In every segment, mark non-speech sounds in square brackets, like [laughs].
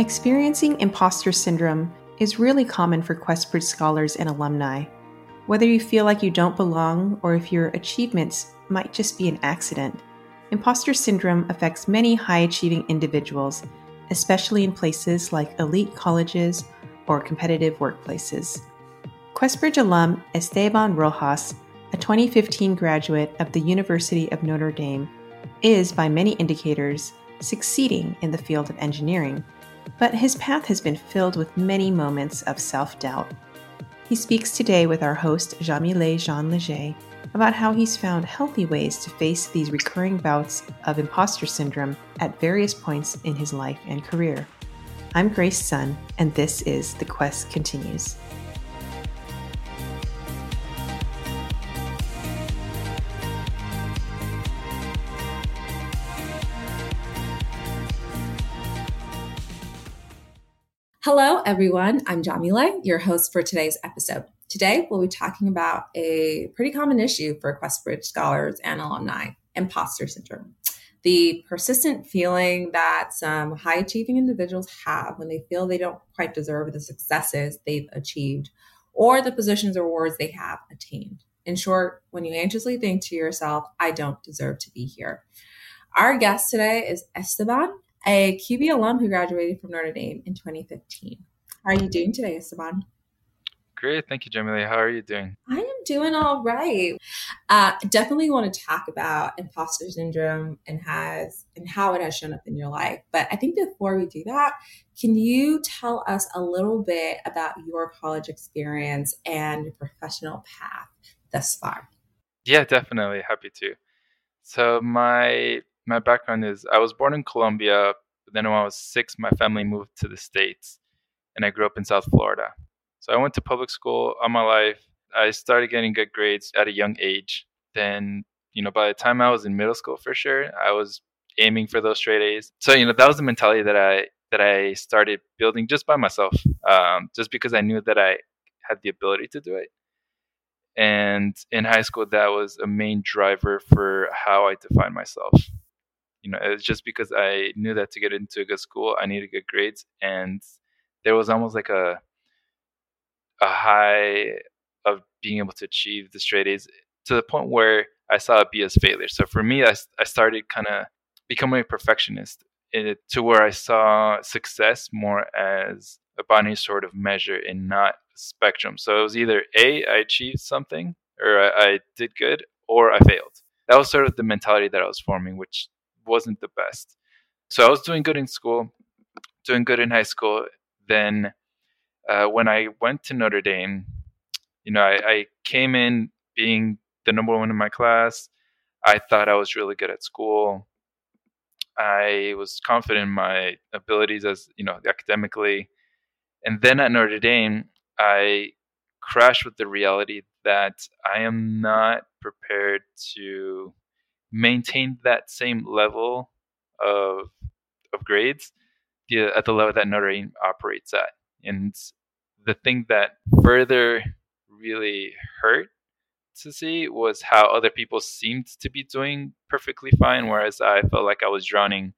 Experiencing imposter syndrome is really common for QuestBridge scholars and alumni. Whether you feel like you don't belong or if your achievements might just be an accident, imposter syndrome affects many high achieving individuals, especially in places like elite colleges or competitive workplaces. QuestBridge alum Esteban Rojas, a 2015 graduate of the University of Notre Dame, is, by many indicators, succeeding in the field of engineering, but his path has been filled with many moments of self doubt. He speaks today with our host, Jahmeelay Jean-Leger, about how he's found healthy ways to face these recurring bouts of imposter syndrome at various points in his life and career. I'm Grace Sun, and this is The Quest Continues. Hello, everyone. I'm Jahmeelay, your host for today's episode. Today, we'll be talking about a pretty common issue for QuestBridge scholars and alumni imposter syndrome. The persistent feeling that some high achieving individuals have when they feel they don't quite deserve the successes they've achieved or the positions or awards they have attained. In short, when you anxiously think to yourself, I don't deserve to be here. Our guest today is Esteban, a QB alum who graduated from Notre Dame in 2015. How are you doing today, Esteban? Great. Thank you, Jahmeelay. How are you doing? I am doing all right. Uh, definitely want to talk about imposter syndrome and has and how it has shown up in your life. But I think before we do that, can you tell us a little bit about your college experience and your professional path thus far? Yeah, definitely. Happy to. So my my background is I was born in Colombia, but then when I was six, my family moved to the States and I grew up in South Florida. So I went to public school all my life. I started getting good grades at a young age. Then, you know, by the time I was in middle school for sure, I was aiming for those straight A's. So, you know, that was the mentality that I that I started building just by myself, um, just because I knew that I had the ability to do it. And in high school, that was a main driver for how I defined myself you know it's just because i knew that to get into a good school i needed good grades and there was almost like a a high of being able to achieve the straight a's to the point where i saw it be as failure. So for me i, I started kind of becoming a perfectionist it, to where i saw success more as a binary sort of measure and not spectrum. So it was either a i achieved something or I, I did good or i failed. That was sort of the mentality that i was forming which wasn't the best. So I was doing good in school, doing good in high school. Then uh, when I went to Notre Dame, you know, I, I came in being the number one in my class. I thought I was really good at school. I was confident in my abilities as, you know, academically. And then at Notre Dame, I crashed with the reality that I am not prepared to maintain that same level of of grades at the level that Notre Dame operates at. And the thing that further really hurt to see was how other people seemed to be doing perfectly fine, whereas I felt like I was drowning.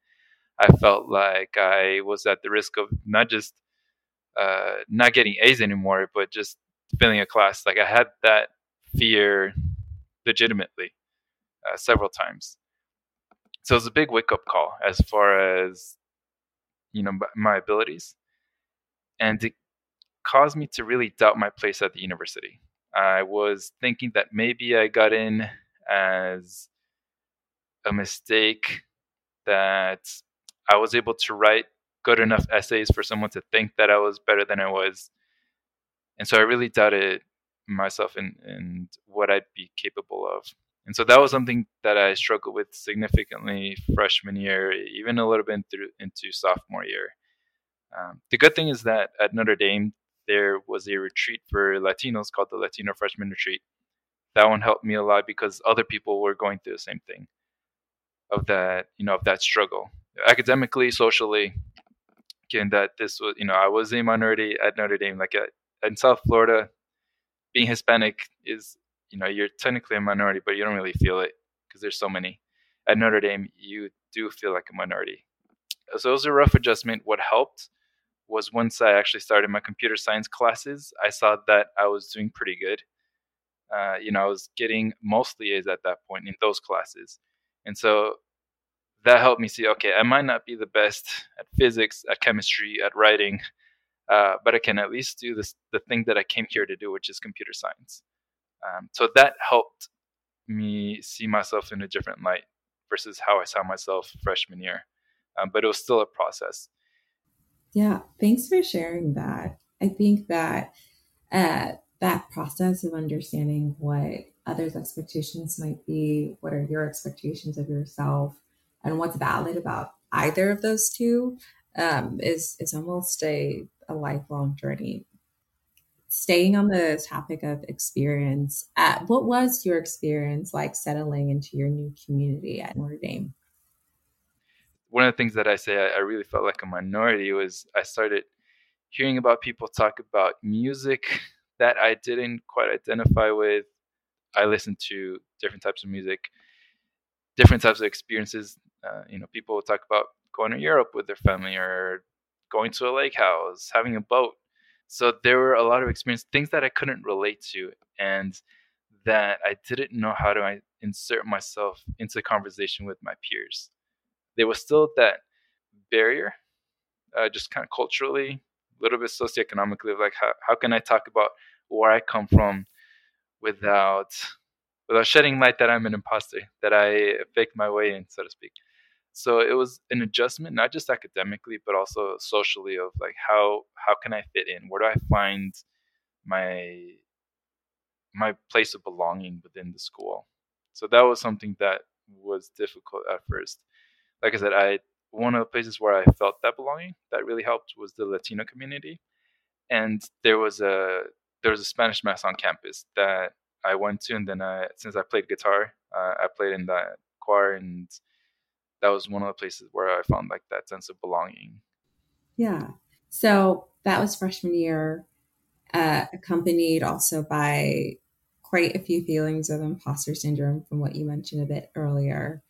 I felt like I was at the risk of not just uh, not getting A's anymore, but just failing a class. Like I had that fear legitimately uh, several times. So it's a big wake up call as far as you know my abilities, and it caused me to really doubt my place at the university. I was thinking that maybe I got in as a mistake, that I was able to write good enough essays for someone to think that I was better than I was. And so I really doubted myself and, and what I'd be capable of. And so that was something that I struggled with significantly freshman year, even a little bit through into sophomore year. Um, the good thing is that at Notre Dame, there was a retreat for Latinos called the Latino Freshman Retreat. That one helped me a lot because other people were going through the same thing of that, you know, of that struggle academically, socially. Given that this was, you know, I was a minority at Notre Dame, like at, in South Florida, being Hispanic is you know you're technically a minority, but you don't really feel it because there's so many. At Notre Dame, you do feel like a minority. So it was a rough adjustment. What helped was once I actually started my computer science classes, I saw that I was doing pretty good. Uh, you know, I was getting mostly A's at that point in those classes. And so that helped me see okay, I might not be the best at physics, at chemistry, at writing, uh, but I can at least do this, the thing that I came here to do, which is computer science. Um, so that helped me see myself in a different light versus how I saw myself freshman year. Um, but it was still a process. Yeah, thanks for sharing that. I think that uh, that process of understanding what others' expectations might be, what are your expectations of yourself, and what's valid about either of those two um, is is almost a, a lifelong journey. Staying on the topic of experience, uh, what was your experience like settling into your new community at Notre Dame? One of the things that I say I, I really felt like a minority was I started hearing about people talk about music [laughs] that I didn't quite identify with. I listened to different types of music, different types of experiences. Uh, you know, people talk about going to Europe with their family or going to a lake house, having a boat. So there were a lot of experience, things that I couldn't relate to, and that I didn't know how to insert myself into conversation with my peers. There was still that barrier, uh, just kind of culturally, a little bit socioeconomically, like how, how can I talk about where I come from without without shedding light that I'm an imposter, that I faked my way in, so to speak. So it was an adjustment, not just academically, but also socially of like how how can I fit in? Where do I find my my place of belonging within the school? So that was something that was difficult at first. Like I said, I one of the places where I felt that belonging that really helped was the Latino community. And there was a there was a Spanish mass on campus that I went to, and then I since I played guitar, uh, I played in that choir and that was one of the places where I found like that sense of belonging. Yeah. So that was freshman year, uh, accompanied also by quite a few feelings of imposter syndrome from what you mentioned a bit earlier.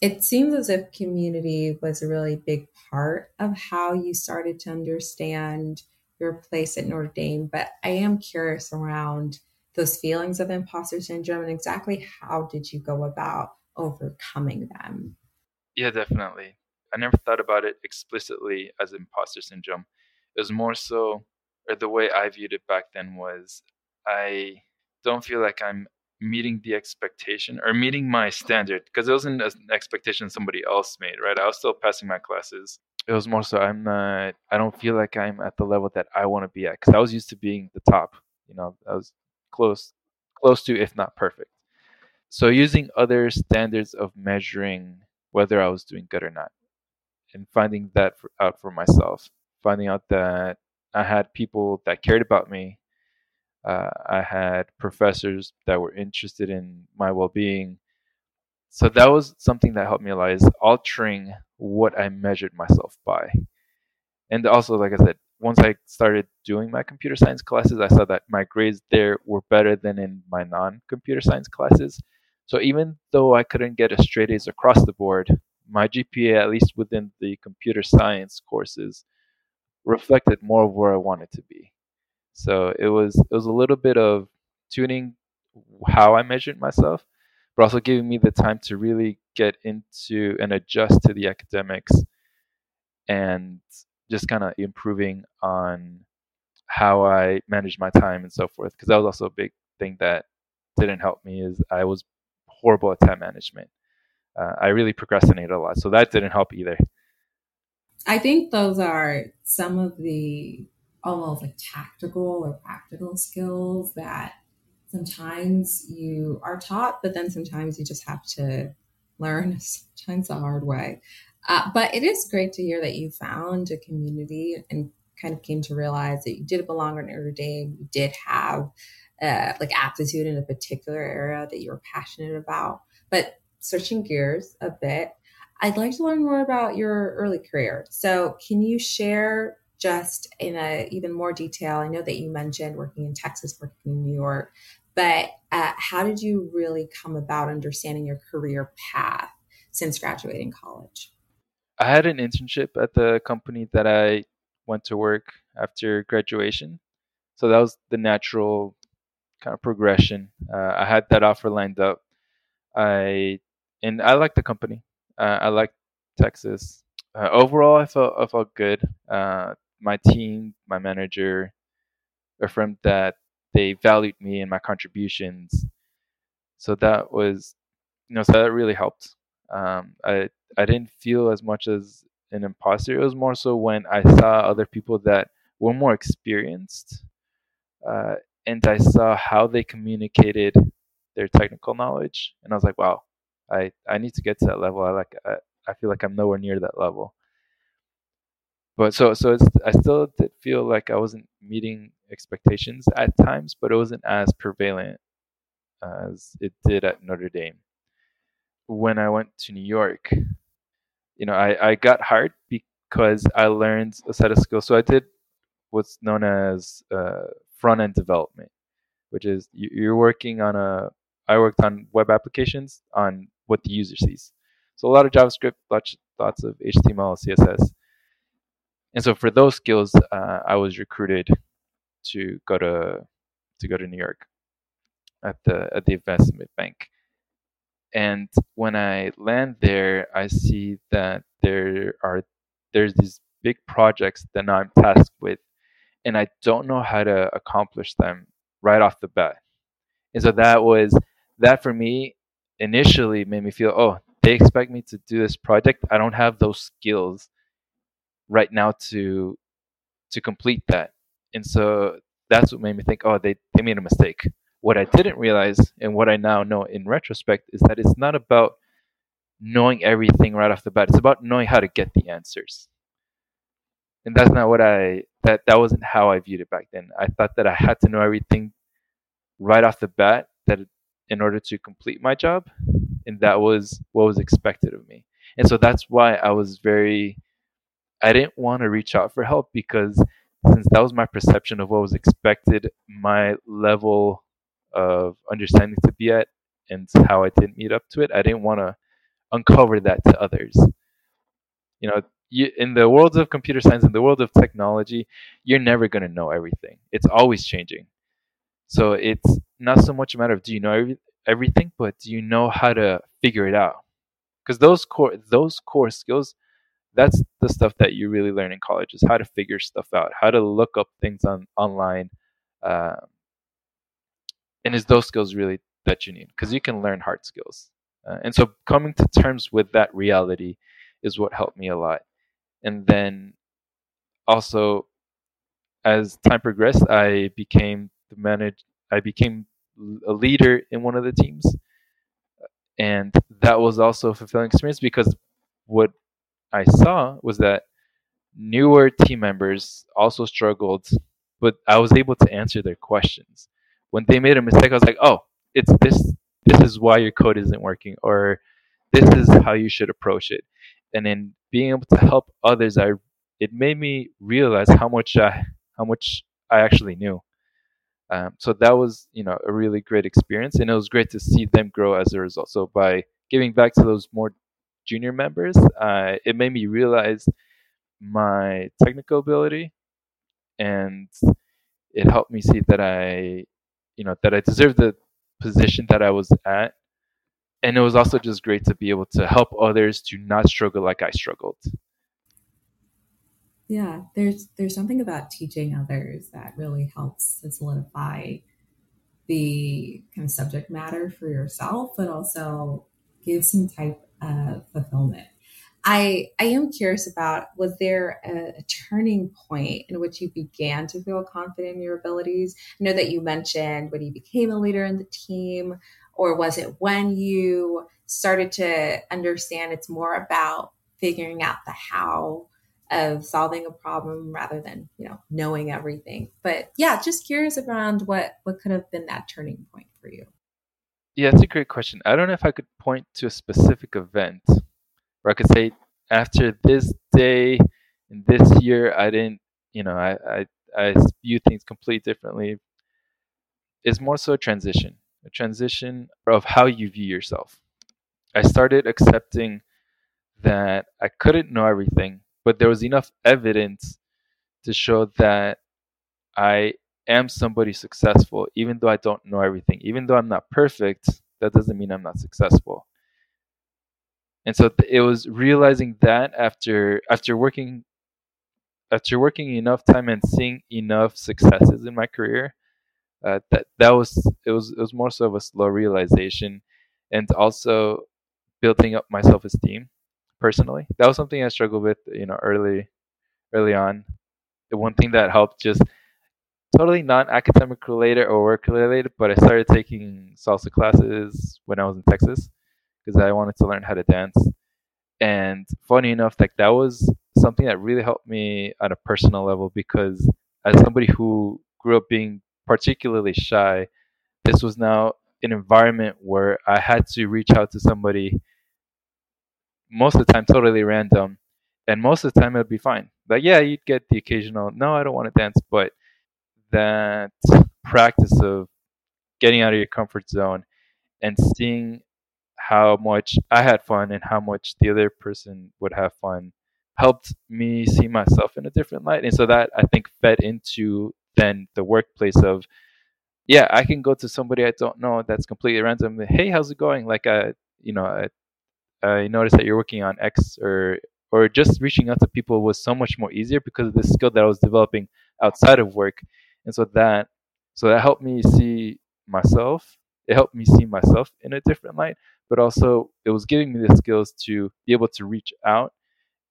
It seems as if community was a really big part of how you started to understand your place at Notre Dame, but I am curious around those feelings of imposter syndrome and exactly how did you go about overcoming them? Yeah, definitely. I never thought about it explicitly as imposter syndrome. It was more so, or the way I viewed it back then was, I don't feel like I'm meeting the expectation or meeting my standard because it wasn't an expectation somebody else made, right? I was still passing my classes. It was more so I'm not. I don't feel like I'm at the level that I want to be at because I was used to being the top. You know, I was close, close to if not perfect. So using other standards of measuring whether I was doing good or not, and finding that for, out for myself. Finding out that I had people that cared about me. Uh, I had professors that were interested in my well-being. So that was something that helped me realize altering what I measured myself by. And also, like I said, once I started doing my computer science classes, I saw that my grades there were better than in my non-computer science classes. So even though I couldn't get a straight A's across the board, my GPA, at least within the computer science courses, reflected more of where I wanted to be. So it was it was a little bit of tuning how I measured myself, but also giving me the time to really get into and adjust to the academics and just kind of improving on how I manage my time and so forth. Because that was also a big thing that didn't help me is I was horrible at time management. Uh, I really procrastinated a lot, so that didn't help either. I think those are some of the almost like tactical or practical skills that sometimes you are taught, but then sometimes you just have to learn, [laughs] sometimes the hard way. Uh, but it is great to hear that you found a community and kind of came to realize that you did belong at Notre Dame. You did have uh, like aptitude in a particular area that you're passionate about. But switching gears a bit, I'd like to learn more about your early career. So, can you share just in a even more detail? I know that you mentioned working in Texas, working in New York, but uh, how did you really come about understanding your career path since graduating college? I had an internship at the company that I went to work after graduation. So that was the natural kind of progression. Uh, I had that offer lined up. I and I like the company. Uh, I like Texas. Uh, overall, I felt I felt good. Uh, my team, my manager, affirmed that they valued me and my contributions. So that was, you know, so that really helped. Um, I I didn't feel as much as an imposter. It was more so when I saw other people that were more experienced, uh, and I saw how they communicated their technical knowledge, and I was like, wow, I I need to get to that level. I like I, I feel like I'm nowhere near that level. But so so it's I still did feel like I wasn't meeting expectations at times, but it wasn't as prevalent as it did at Notre Dame. When I went to New York, you know, I, I got hired because I learned a set of skills. So I did what's known as uh, front end development, which is you're working on a. I worked on web applications on what the user sees. So a lot of JavaScript, lots, lots of HTML, CSS. And so for those skills, uh, I was recruited to go to to go to New York at the at the investment bank. And when I land there, I see that there are there's these big projects that I'm tasked with, and I don't know how to accomplish them right off the bat. And so that was that for me initially made me feel, oh, they expect me to do this project. I don't have those skills right now to to complete that. And so that's what made me think, oh, they, they made a mistake. What I didn't realize and what I now know in retrospect is that it's not about knowing everything right off the bat. It's about knowing how to get the answers. And that's not what I that that wasn't how I viewed it back then. I thought that I had to know everything right off the bat that in order to complete my job and that was what was expected of me. And so that's why I was very I didn't want to reach out for help because since that was my perception of what was expected, my level of understanding to be at and how I didn't meet up to it, I didn't want to uncover that to others. You know, you, in the world of computer science, in the world of technology, you're never going to know everything. It's always changing. So it's not so much a matter of do you know every, everything, but do you know how to figure it out? Because those core those core skills that's the stuff that you really learn in college is how to figure stuff out, how to look up things on online, uh, and is those skills really that you need? Because you can learn hard skills, uh, and so coming to terms with that reality is what helped me a lot. And then also, as time progressed, I became the manager. I became a leader in one of the teams, and that was also a fulfilling experience because what I saw was that newer team members also struggled, but I was able to answer their questions. When they made a mistake, I was like, "Oh, it's this. This is why your code isn't working, or this is how you should approach it." And in being able to help others, I it made me realize how much I how much I actually knew. Um, so that was you know a really great experience, and it was great to see them grow as a result. So by giving back to those more junior members, uh, it made me realize my technical ability, and it helped me see that I, you know, that I deserve the position that I was at. And it was also just great to be able to help others to not struggle like I struggled. Yeah, there's there's something about teaching others that really helps to solidify the kind of subject matter for yourself, but also give some type of fulfillment. I I am curious about was there a, a, turning point in which you began to feel confident in your abilities? I know that you mentioned when you became a leader in the team, or was it when you started to understand it's more about figuring out the how of solving a problem rather than you know knowing everything? But yeah, just curious around what what could have been that turning point for you. Yeah, it's a great question. I don't know if I could point to a specific event where I could say after this day in this year, I didn't, you know, I I, I view things completely differently. It's more so a transition, a transition of how you view yourself. I started accepting that I couldn't know everything, but there was enough evidence to show that I am somebody successful, even though I don't know everything. Even though I'm not perfect, that doesn't mean I'm not successful. And so it was realizing that after after working after working enough time and seeing enough successes in my career, uh, that that was it was it was more so of a slow realization, and also building up my self esteem personally. That was something I struggled with, you know, early early on. The one thing that helped just totally non-academic related or work related, but I started taking salsa classes when I was in Texas because I wanted to learn how to dance. And funny enough, like that was something that really helped me on a personal level because as somebody who grew up being particularly shy, this was now an environment where I had to reach out to somebody most of the time totally random and most of the time it would be fine. Like yeah, you'd get the occasional no, I don't want to dance, but that practice of getting out of your comfort zone and seeing how much I had fun and how much the other person would have fun helped me see myself in a different light. And so that I think fed into then the workplace of, yeah, I can go to somebody I don't know that's completely random. Hey, how's it going? Like, I, you know, I, I noticed that you're working on X or, or just reaching out to people was so much more easier because of the skill that I was developing outside of work. And so that, so that helped me see myself. It helped me see myself in a different light but also it was giving me the skills to be able to reach out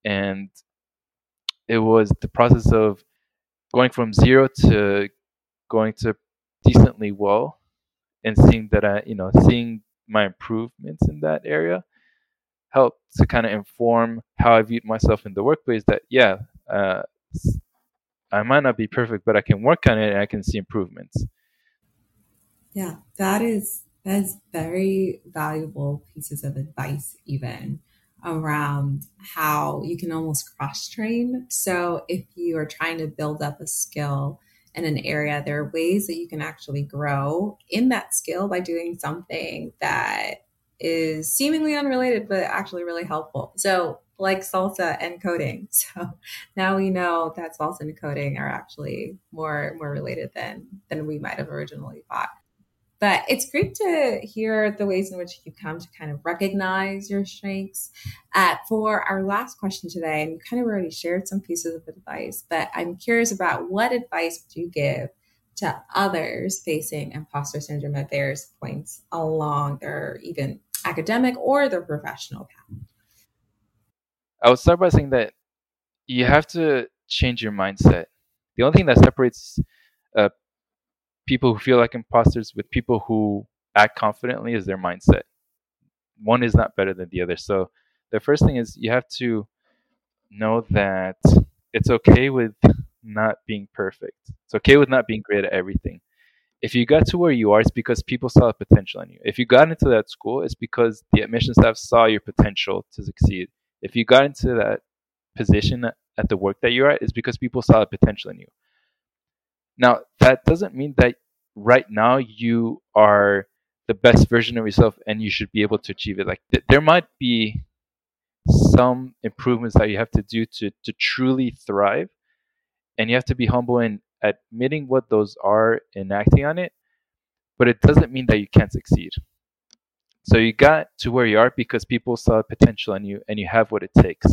and it was the process of going from zero to going to decently well and seeing that I, you know, seeing my improvements in that area helped to kind of inform how I viewed myself in the workplace that, yeah, uh, I might not be perfect, but I can work on it and I can see improvements. Yeah, that is that's very valuable pieces of advice, even around how you can almost cross train. So, if you are trying to build up a skill in an area, there are ways that you can actually grow in that skill by doing something that is seemingly unrelated, but actually really helpful. So, like salsa and coding. [laughs] So now we know that salsa and coding are actually more more related than than we might have originally thought. But it's great to hear the ways in which you come to kind of recognize your strengths. Uh, for our last question today, and you kind of already shared some pieces of advice, but I'm curious about what advice would you give to others facing imposter syndrome at various points along their even academic or their professional path? I would start by saying that you have to change your mindset. The only thing that separates uh, people who feel like imposters with people who act confidently is their mindset. One is not better than the other. So the first thing is you have to know that it's okay with not being perfect. It's okay with not being great at everything. If you got to where you are, it's because people saw the potential in you. If you got into that school, it's because the admission staff saw your potential to succeed. If you got into that position at the work that you're at, it's because people saw the potential in you. Now, that doesn't mean that right now you are the best version of yourself and you should be able to achieve it. Like th- there might be some improvements that you have to do to, to truly thrive. And you have to be humble in admitting what those are and acting on it. But it doesn't mean that you can't succeed. So you got to where you are because people saw potential in you and you have what it takes.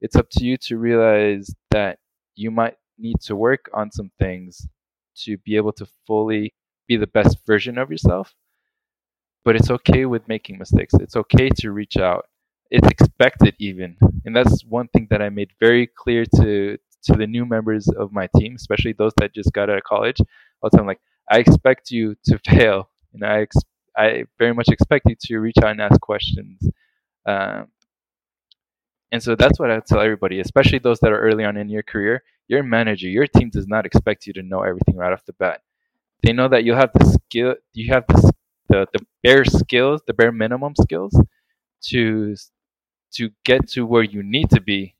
It's up to you to realize that you might need to work on some things to be able to fully be the best version of yourself. But it's okay with making mistakes. It's okay to reach out. It's expected even. And that's one thing that I made very clear to to the new members of my team, especially those that just got out of college. I'll tell them like, I expect you to [laughs] fail, and I ex- I very much expect you to reach out and ask questions. Um, and so that's what I tell everybody, especially those that are early on in your career. Your manager, your team does not expect you to know everything right off the bat. They know that you have the skill, you have the the, the bare skills, the bare minimum skills to to get to where you need to be,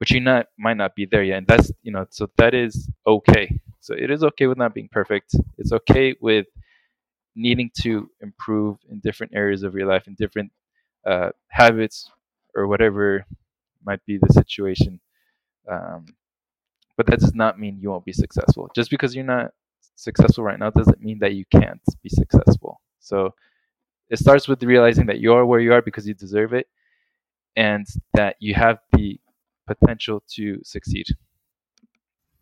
but you not might not be there yet. And that's you know, so that is okay. So it is okay with not being perfect. It's okay with needing to improve in different areas of your life, in different uh, habits, or whatever might be the situation. Um, but that does not mean you won't be successful. Just because you're not successful right now doesn't mean that you can't be successful. So it starts with realizing that you are where you are because you deserve it and that you have the potential to succeed.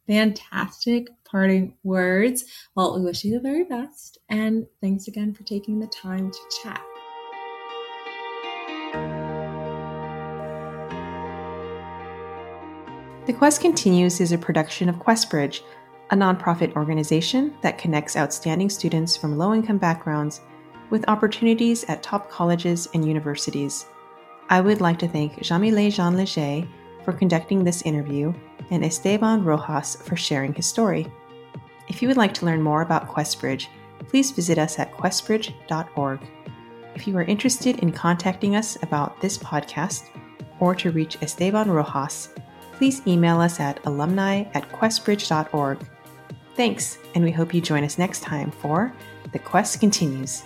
Fantastic parting words. Well, we wish you the very best. And thanks again for taking the time to chat. The Quest Continues is a production of QuestBridge, a nonprofit organization that connects outstanding students from low income backgrounds with opportunities at top colleges and universities. I would like to thank Jahmeelay Jean-Leger for conducting this interview and Esteban Rojas for sharing his story. If you would like to learn more about QuestBridge, please visit us at questbridge.org. If you are interested in contacting us about this podcast or to reach Esteban Rojas, please email us at alumni at questbridge.org. Thanks, and we hope you join us next time for The Quest Continues.